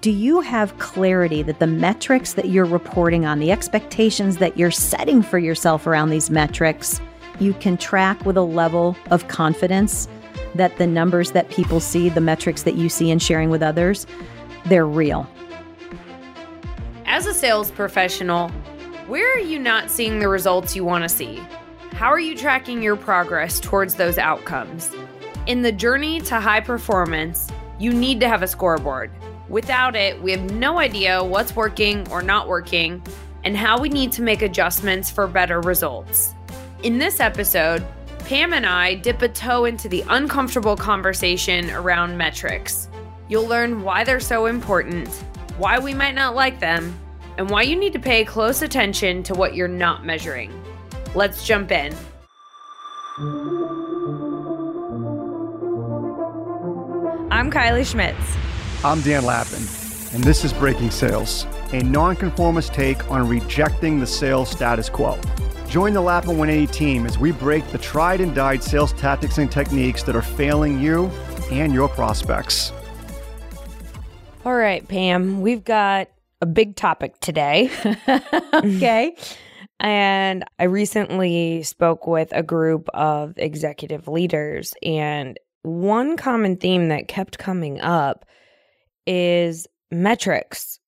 do you have clarity that the metrics that you're reporting on, the expectations that you're setting for yourself around these metrics, you can track with a level of confidence that the numbers that people see, the metrics that you see and sharing with others, they're real. As a sales professional, where are you not seeing the results you want to see? How are you tracking your progress towards those outcomes? In the journey to high performance, you need to have a scoreboard. Without it, we have no idea what's working or not working and how we need to make adjustments for better results. In this episode, Pam and I dip a toe into the uncomfortable conversation around metrics. You'll learn why they're so important, why we might not like them, and why you need to pay close attention to what you're not measuring. Let's jump in. I'm Kylie Schmitz. I'm Pam Lappin, and this is Breaking Sales, a nonconformist take on rejecting the sales status quo. Join the Lappin 180 team as we break the tried and died sales tactics and techniques that are failing you and your prospects. All right, Pam, we've got a big topic today. okay. And I recently spoke with a group of executive leaders, and one common theme that kept coming up is metrics.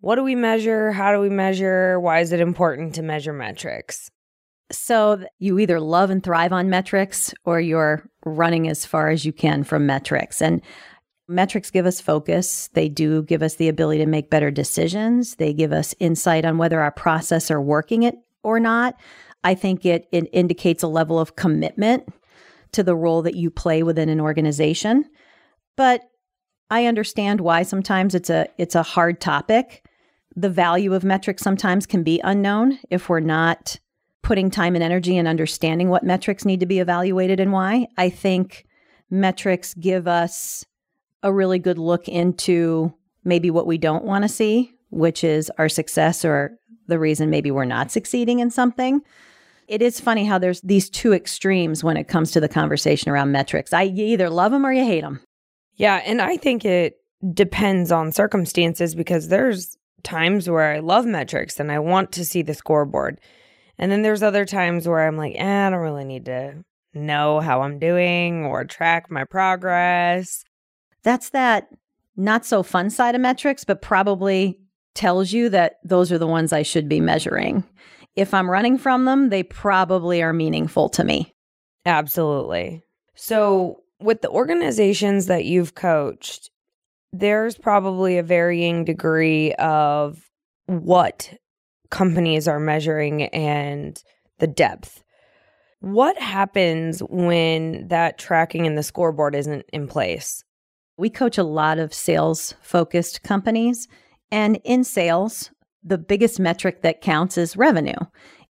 What do we measure? How do we measure? Why is it important to measure metrics? So, you either love and thrive on metrics or you're running as far as you can from metrics. And metrics give us focus. They do give us the ability to make better decisions. They give us insight on whether our process are working it or not. I think it, it indicates a level of commitment to the role that you play within an organization. But I understand why sometimes it's a it's a hard topic. The value of metrics sometimes can be unknown if we're not putting time and energy and understanding what metrics need to be evaluated and why. I think metrics give us a really good look into maybe what we don't want to see, which is our success or the reason maybe we're not succeeding in something. It is funny how there's these two extremes when it comes to the conversation around metrics. I you either love them or you hate them. Yeah, and I think it depends on circumstances because there's times where I love metrics and I want to see the scoreboard. And then there's other times where I'm like, eh, I don't really need to know how I'm doing or track my progress. That's that not so fun side of metrics, but probably tells you that those are the ones I should be measuring. If I'm running from them, they probably are meaningful to me. Absolutely. So, with the organizations that you've coached, there's probably a varying degree of what companies are measuring and the depth. What happens when that tracking and the scoreboard isn't in place? We coach a lot of sales focused companies. And in sales, the biggest metric that counts is revenue.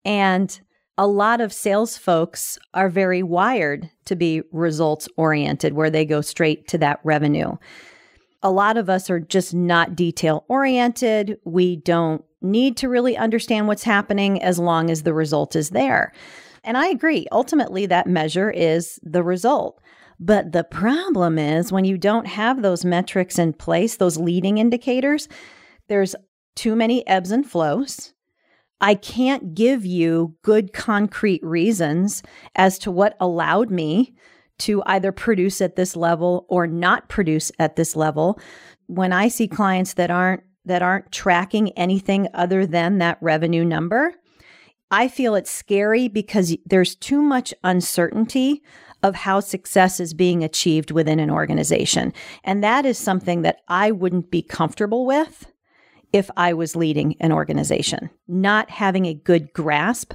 And a lot of sales folks are very wired to be results oriented, where they go straight to that revenue. A lot of us are just not detail oriented. We don't need to really understand what's happening as long as the result is there. And I agree. Ultimately, that measure is the result. But the problem is when you don't have those metrics in place, those leading indicators, there's too many ebbs and flows. I can't give you good concrete reasons as to what allowed me to either produce at this level or not produce at this level. When I see clients that aren't that aren't tracking anything other than that revenue number, I feel it's scary because there's too much uncertainty of how success is being achieved within an organization. And that is something that I wouldn't be comfortable with if I was leading an organization, not having a good grasp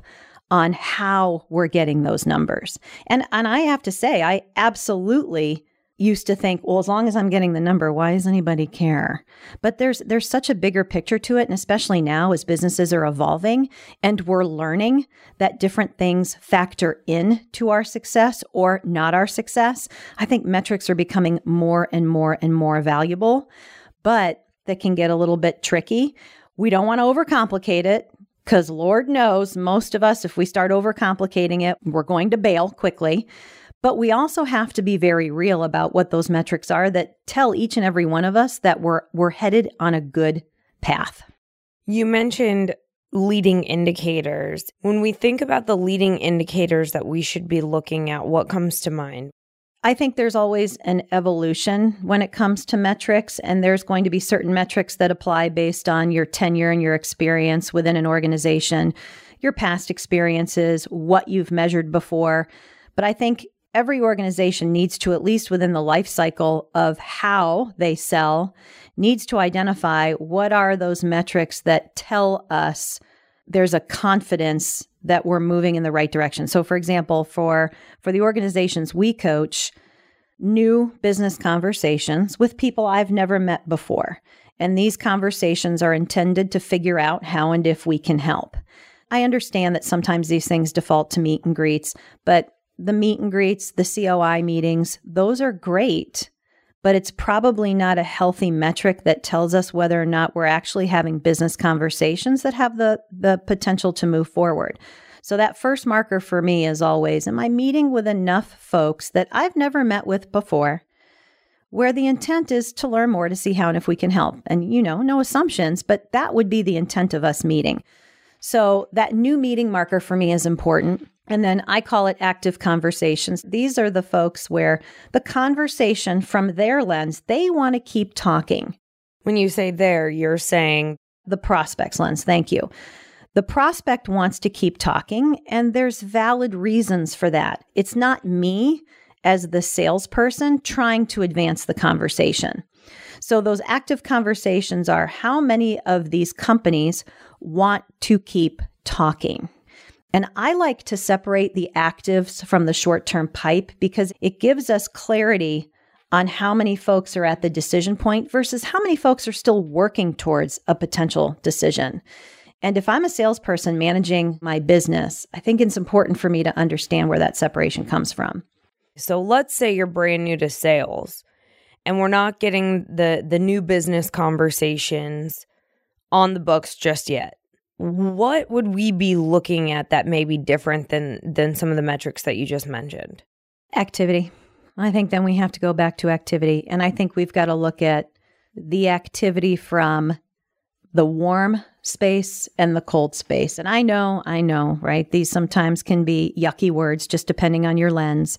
on how we're getting those numbers. And and I have to say I absolutely used to think, well, as long as I'm getting the number, why does anybody care? But there's there's such a bigger picture to it, and especially now as businesses are evolving and we're learning that different things factor in to our success or not our success. I think metrics are becoming more and more and more valuable. But that can get a little bit tricky. We don't want to overcomplicate it because Lord knows most of us, if we start overcomplicating it, we're going to bail quickly. But we also have to be very real about what those metrics are that tell each and every one of us that we're we're headed on a good path. You mentioned leading indicators. When we think about the leading indicators that we should be looking at, what comes to mind? I think there's always an evolution when it comes to metrics, and there's going to be certain metrics that apply based on your tenure and your experience within an organization, your past experiences, what you've measured before. But I think every organization needs to, at least within the life cycle of how they sell, needs to identify what are those metrics that tell us there's a confidence that we're moving in the right direction. So for example, for for the organizations we coach, new business conversations with people I've never met before. And these conversations are intended to figure out how and if we can help. I understand that sometimes these things default to meet and greets, but the meet and greets, the COI meetings, those are great but it's probably not a healthy metric that tells us whether or not we're actually having business conversations that have the the potential to move forward. So that first marker for me is always am I meeting with enough folks that I've never met with before? Where the intent is to learn more to see how and if we can help. And you know, no assumptions, but that would be the intent of us meeting. So that new meeting marker for me is important. And then I call it active conversations. These are the folks where the conversation from their lens, they want to keep talking. When you say there, you're saying the prospect's lens. Thank you. The prospect wants to keep talking, and there's valid reasons for that. It's not me as the salesperson trying to advance the conversation. So, those active conversations are how many of these companies want to keep talking? And I like to separate the actives from the short term pipe because it gives us clarity on how many folks are at the decision point versus how many folks are still working towards a potential decision. And if I'm a salesperson managing my business, I think it's important for me to understand where that separation comes from. So let's say you're brand new to sales and we're not getting the the new business conversations on the books just yet what would we be looking at that may be different than than some of the metrics that you just mentioned? Activity. I think then we have to go back to activity and I think we've got to look at the activity from the warm space and the cold space. And I know, I know, right? These sometimes can be yucky words just depending on your lens.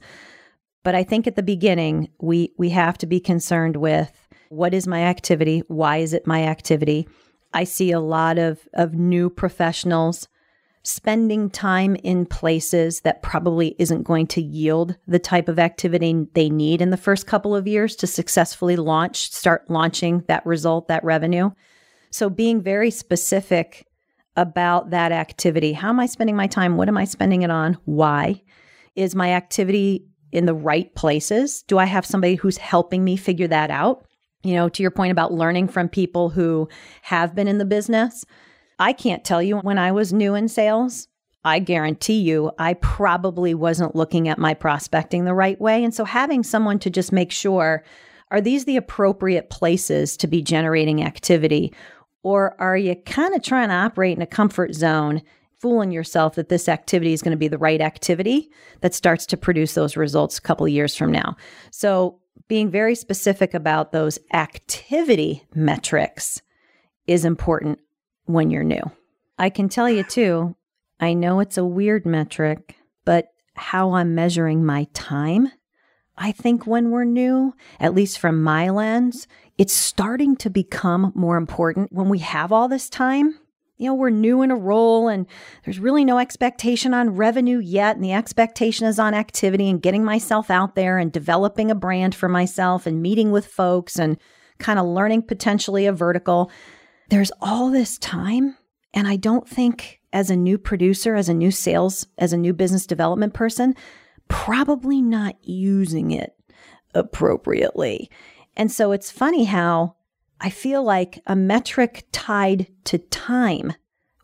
But I think at the beginning, we we have to be concerned with what is my activity? Why is it my activity? I see a lot of, of new professionals spending time in places that probably isn't going to yield the type of activity they need in the first couple of years to successfully launch, start launching that result, that revenue. So being very specific about that activity. How am I spending my time? What am I spending it on? Why? Is my activity in the right places? Do I have somebody who's helping me figure that out? You know, to your point about learning from people who have been in the business, I can't tell you when I was new in sales, I guarantee you, I probably wasn't looking at my prospecting the right way. And so having someone to just make sure are these the appropriate places to be generating activity? Or are you kind of trying to operate in a comfort zone, fooling yourself that this activity is going to be the right activity that starts to produce those results a couple years from now? So being very specific about those activity metrics is important when you're new. I can tell you too, I know it's a weird metric, but how I'm measuring my time, I think when we're new, at least from my lens, it's starting to become more important when we have all this time you know, we're new in a role and there's really no expectation on revenue yet. And the expectation is on activity and getting myself out there and developing a brand for myself and meeting with folks and kind of learning potentially a vertical. There's all this time. And I don't think as a new producer, as a new sales, as a new business development person, probably not using it appropriately. And so it's funny how I feel like a metric tied to time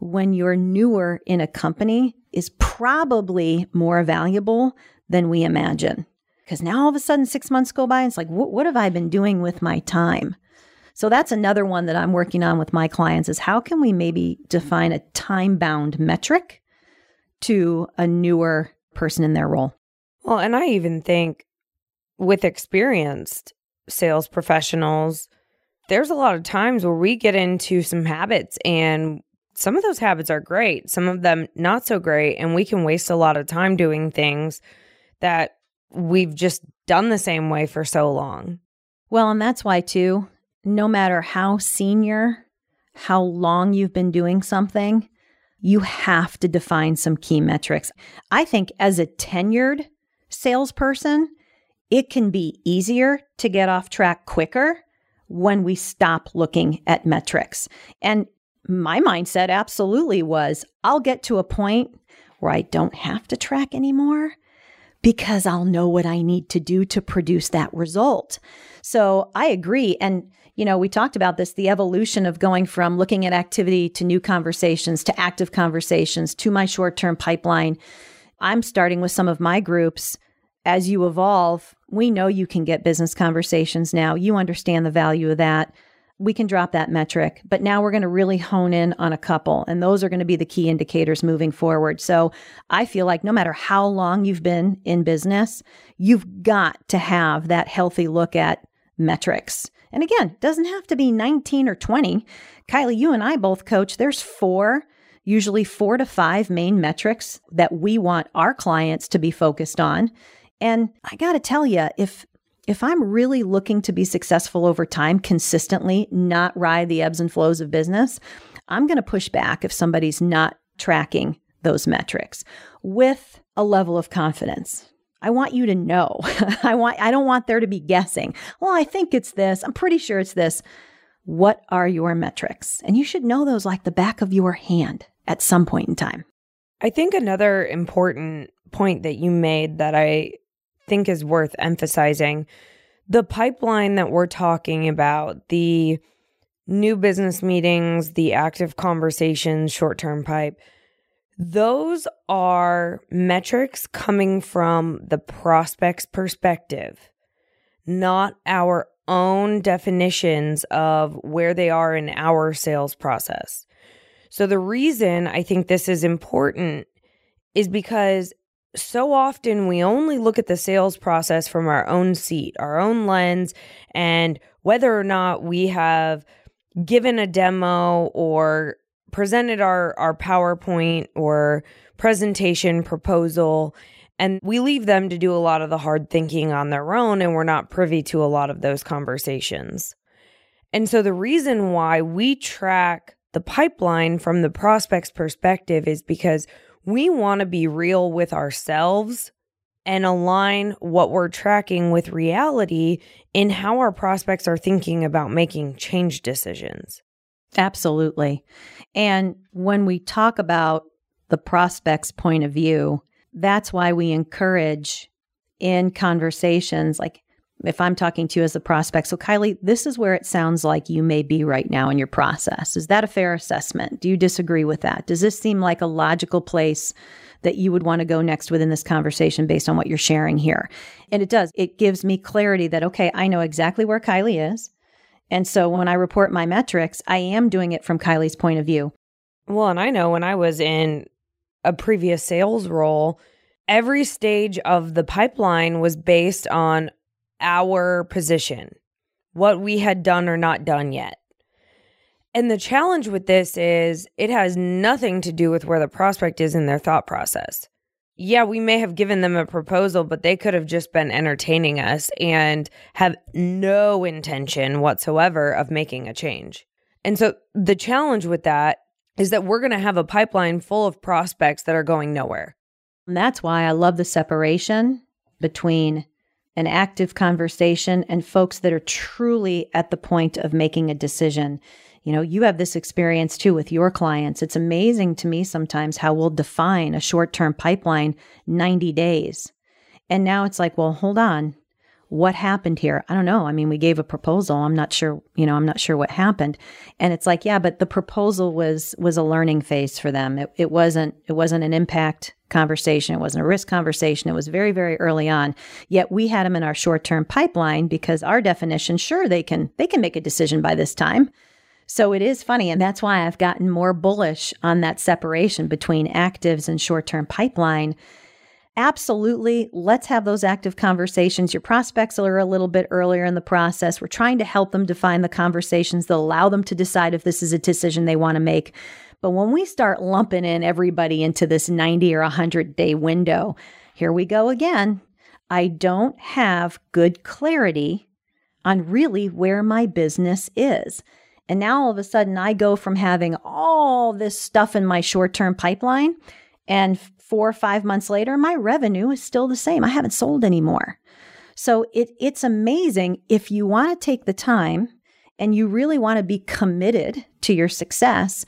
when you're newer in a company is probably more valuable than we imagine. Because now all of a sudden, six months go by, and it's like, what, what have I been doing with my time? So that's another one that I'm working on with my clients is how can we maybe define a time bound metric to a newer person in their role? Well, and I even think with experienced sales professionals, there's a lot of times where we get into some habits and some of those habits are great, some of them not so great, and we can waste a lot of time doing things that we've just done the same way for so long. Well, and that's why, too, no matter how senior, how long you've been doing something, you have to define some key metrics. I think as a tenured salesperson, it can be easier to get off track quicker when we stop looking at metrics. And my mindset absolutely was I'll get to a point where I don't have to track anymore because I'll know what I need to do to produce that result. So I agree. And, you know, we talked about this the evolution of going from looking at activity to new conversations to active conversations to my short term pipeline. I'm starting with some of my groups. As you evolve, we know you can get business conversations now. You understand the value of that we can drop that metric. But now we're going to really hone in on a couple, and those are going to be the key indicators moving forward. So I feel like no matter how long you've been in business, you've got to have that healthy look at metrics. And again, doesn't have to be 19 or 20. Kylie, you and I both coach. There's four, usually four to five main metrics that we want our clients to be focused on. And I got to tell you, if if I'm really looking to be successful over time consistently, not ride the ebbs and flows of business, I'm going to push back if somebody's not tracking those metrics with a level of confidence. I want you to know. I want I don't want there to be guessing. Well, I think it's this. I'm pretty sure it's this. What are your metrics? And you should know those like the back of your hand at some point in time. I think another important point that you made that I think is worth emphasizing. The pipeline that we're talking about, the new business meetings, the active conversations, short term pipe, those are metrics coming from the prospect's perspective, not our own definitions of where they are in our sales process. So, the reason I think this is important is because so often we only look at the sales process from our own seat, our own lens, and whether or not we have given a demo or presented our, our PowerPoint or presentation proposal. And we leave them to do a lot of the hard thinking on their own, and we're not privy to a lot of those conversations. And so, the reason why we track the pipeline from the prospect's perspective is because we want to be real with ourselves and align what we're tracking with reality in how our prospects are thinking about making change decisions. Absolutely. And when we talk about the prospect's point of view, that's why we encourage in conversations like if I'm talking to you as a prospect. So, Kylie, this is where it sounds like you may be right now in your process. Is that a fair assessment? Do you disagree with that? Does this seem like a logical place that you would want to go next within this conversation based on what you're sharing here? And it does. It gives me clarity that, okay, I know exactly where Kylie is. And so when I report my metrics, I am doing it from Kylie's point of view. Well, and I know when I was in a previous sales role, every stage of the pipeline was based on our position, what we had done or not done yet. And the challenge with this is it has nothing to do with where the prospect is in their thought process. Yeah, we may have given them a proposal, but they could have just been entertaining us and have no intention whatsoever of making a change. And so the challenge with that is that we're going to have a pipeline full of prospects that are going nowhere. And that's why I love the separation between an active conversation and folks that are truly at the point of making a decision. You know, you have this experience too with your clients. It's amazing to me sometimes how we'll define a short term pipeline 90 days. And now it's like, well, hold on what happened here? I don't know. I mean, we gave a proposal. I'm not sure, you know, I'm not sure what happened. And it's like, yeah, but the proposal was was a learning phase for them. It, it wasn't it wasn't an impact conversation. It wasn't a risk conversation. It was very, very early on. Yet we had them in our short-term pipeline because our definition, sure, they can they can make a decision by this time. So it is funny. And that's why I've gotten more bullish on that separation between actives and short term pipeline absolutely let's have those active conversations. Your prospects are a little bit earlier in the process. We're trying to help them define the conversations that allow them to decide if this is a decision they want to make. But when we start lumping in everybody into this 90 or 100 day window, here we go again. I don't have good clarity on really where my business is. And now all of a sudden, I go from having all this stuff in my short term pipeline, and four or five months later, my revenue is still the same. I haven't sold anymore. So it, it's amazing if you want to take the time and you really want to be committed to your success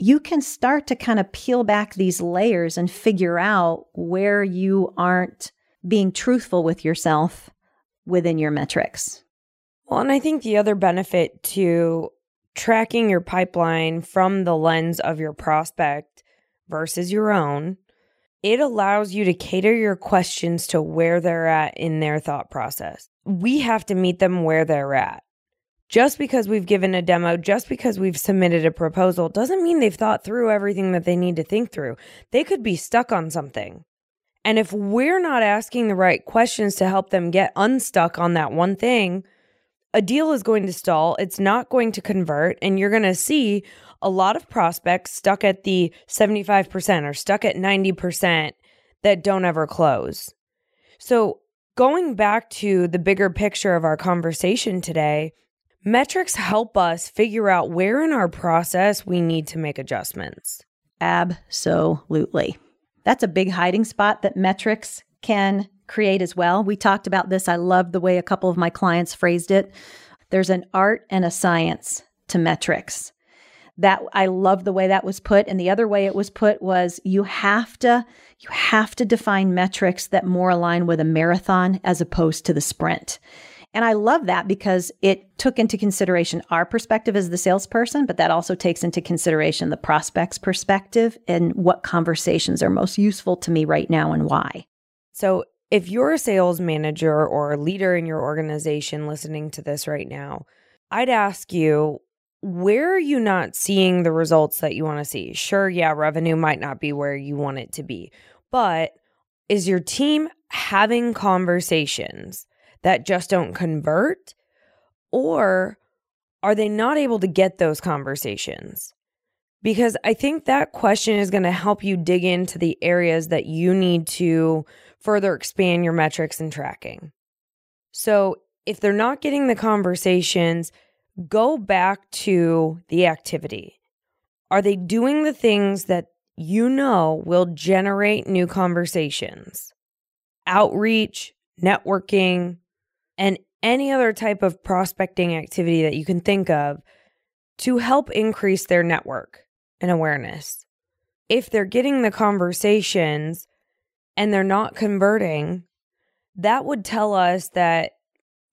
you can start to kind of peel back these layers and figure out where you aren't being truthful with yourself within your metrics. Well, and I think the other benefit to tracking your pipeline from the lens of your prospect versus your own, it allows you to cater your questions to where they're at in their thought process. We have to meet them where they're at just because we've given a demo, just because we've submitted a proposal, doesn't mean they've thought through everything that they need to think through. They could be stuck on something. And if we're not asking the right questions to help them get unstuck on that one thing, a deal is going to stall. It's not going to convert. And you're going to see a lot of prospects stuck at the 75% or stuck at 90% that don't ever close. So, going back to the bigger picture of our conversation today, Metrics help us figure out where in our process we need to make adjustments. Absolutely. That's a big hiding spot that metrics can create as well. We talked about this. I love the way a couple of my clients phrased it. There's an art and a science to metrics. That I love the way that was put and the other way it was put was you have to you have to define metrics that more align with a marathon as opposed to the sprint. And I love that because it took into consideration our perspective as the salesperson, but that also takes into consideration the prospect's perspective and what conversations are most useful to me right now and why. So, if you're a sales manager or a leader in your organization listening to this right now, I'd ask you, where are you not seeing the results that you want to see? Sure, yeah, revenue might not be where you want it to be, but is your team having conversations that just don't convert? Or are they not able to get those conversations? Because I think that question is going to help you dig into the areas that you need to further expand your metrics and tracking. So, if they're not getting the conversations, go back to the activity. Are they doing the things that you know will generate new conversations? Outreach, networking, and any other type of prospecting activity that you can think of to help increase their network and awareness. If they're getting the conversations and they're not converting, that would tell us that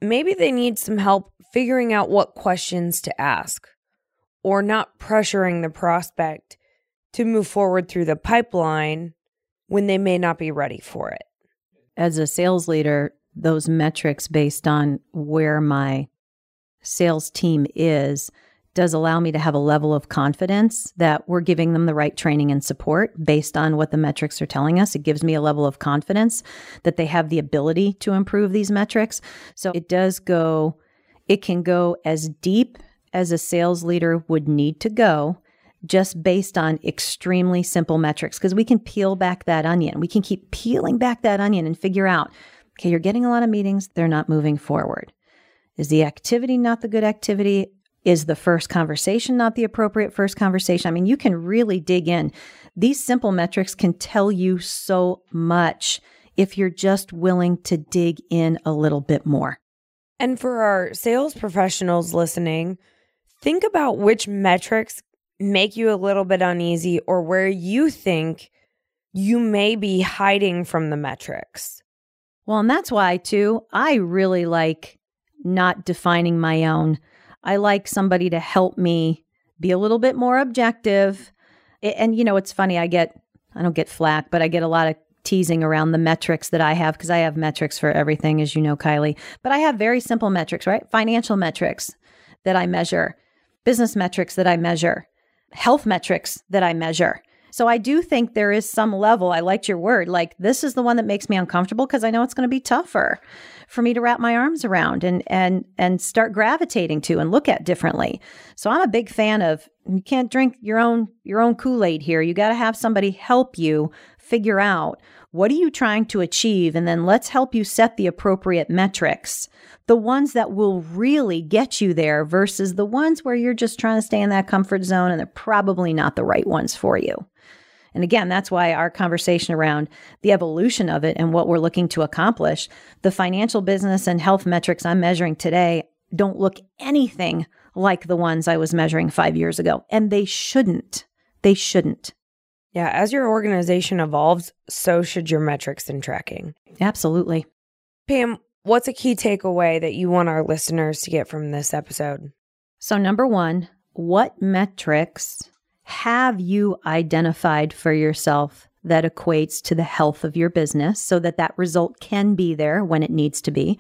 maybe they need some help figuring out what questions to ask or not pressuring the prospect to move forward through the pipeline when they may not be ready for it. As a sales leader, those metrics based on where my sales team is does allow me to have a level of confidence that we're giving them the right training and support based on what the metrics are telling us. It gives me a level of confidence that they have the ability to improve these metrics. So it does go, it can go as deep as a sales leader would need to go just based on extremely simple metrics because we can peel back that onion. We can keep peeling back that onion and figure out Okay, you're getting a lot of meetings, they're not moving forward. Is the activity not the good activity? Is the first conversation not the appropriate first conversation? I mean, you can really dig in. These simple metrics can tell you so much if you're just willing to dig in a little bit more. And for our sales professionals listening, think about which metrics make you a little bit uneasy or where you think you may be hiding from the metrics. Well, and that's why, too, I really like not defining my own. I like somebody to help me be a little bit more objective. And, you know, it's funny, I get, I don't get flack, but I get a lot of teasing around the metrics that I have because I have metrics for everything, as you know, Kylie. But I have very simple metrics, right? Financial metrics that I measure, business metrics that I measure, health metrics that I measure. So I do think there is some level, I liked your word, like this is the one that makes me uncomfortable because I know it's going to be tougher for me to wrap my arms around and and and start gravitating to and look at differently. So I'm a big fan of you can't drink your own your own Kool-Aid here. You got to have somebody help you figure out what are you trying to achieve and then let's help you set the appropriate metrics. The ones that will really get you there versus the ones where you're just trying to stay in that comfort zone and they're probably not the right ones for you. And again, that's why our conversation around the evolution of it and what we're looking to accomplish, the financial business and health metrics I'm measuring today don't look anything like the ones I was measuring five years ago. And they shouldn't. They shouldn't. Yeah. As your organization evolves, so should your metrics and tracking. Absolutely. Pam, what's a key takeaway that you want our listeners to get from this episode? So, number one, what metrics have you identified for yourself that equates to the health of your business so that that result can be there when it needs to be.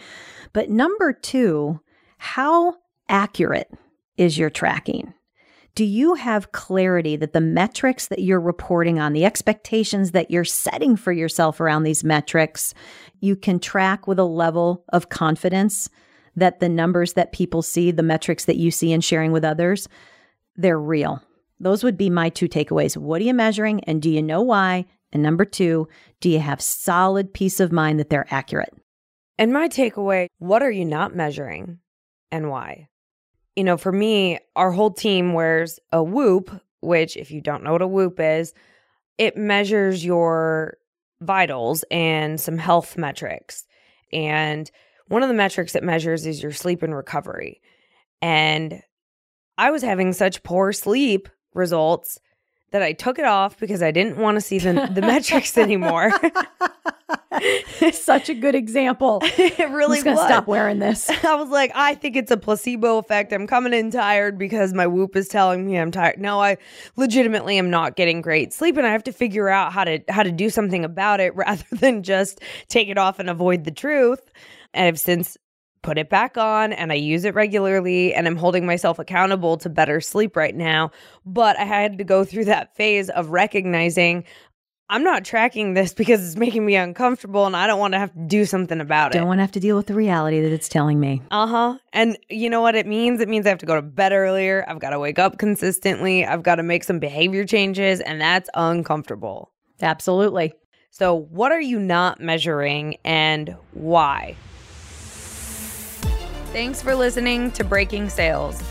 But number two, how accurate is your tracking? Do you have clarity that the metrics that you're reporting on, the expectations that you're setting for yourself around these metrics, you can track with a level of confidence that the numbers that people see, the metrics that you see and sharing with others, they're real. Those would be my two takeaways. What are you measuring and do you know why? And number two, do you have solid peace of mind that they're accurate? And my takeaway, what are you not measuring and why? You know, for me, our whole team wears a whoop, which, if you don't know what a whoop is, it measures your vitals and some health metrics. And one of the metrics it measures is your sleep and recovery. And I was having such poor sleep results that I took it off because I didn't want to see the, the metrics anymore. Such a good example. it really I'm was. Stop wearing this. I was like, I think it's a placebo effect. I'm coming in tired because my whoop is telling me I'm tired. No, I legitimately am not getting great sleep, and I have to figure out how to how to do something about it rather than just take it off and avoid the truth. And I've since put it back on and I use it regularly and I'm holding myself accountable to better sleep right now. But I had to go through that phase of recognizing I'm not tracking this because it's making me uncomfortable and I don't want to have to do something about don't it. Don't want to have to deal with the reality that it's telling me. Uh huh. And you know what it means? It means I have to go to bed earlier. I've got to wake up consistently. I've got to make some behavior changes, and that's uncomfortable. Absolutely. So, what are you not measuring and why? Thanks for listening to Breaking Sales.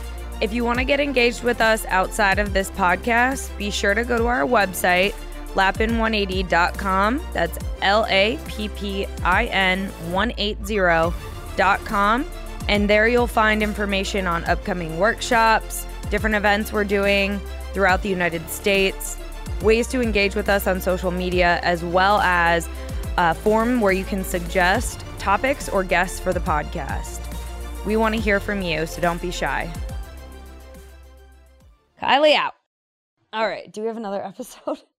If you want to get engaged with us outside of this podcast, be sure to go to our website, lappin180.com. That's L A P P I N 180.com. And there you'll find information on upcoming workshops, different events we're doing throughout the United States, ways to engage with us on social media, as well as a form where you can suggest topics or guests for the podcast. We want to hear from you, so don't be shy. Kylie out. All right. Do we have another episode?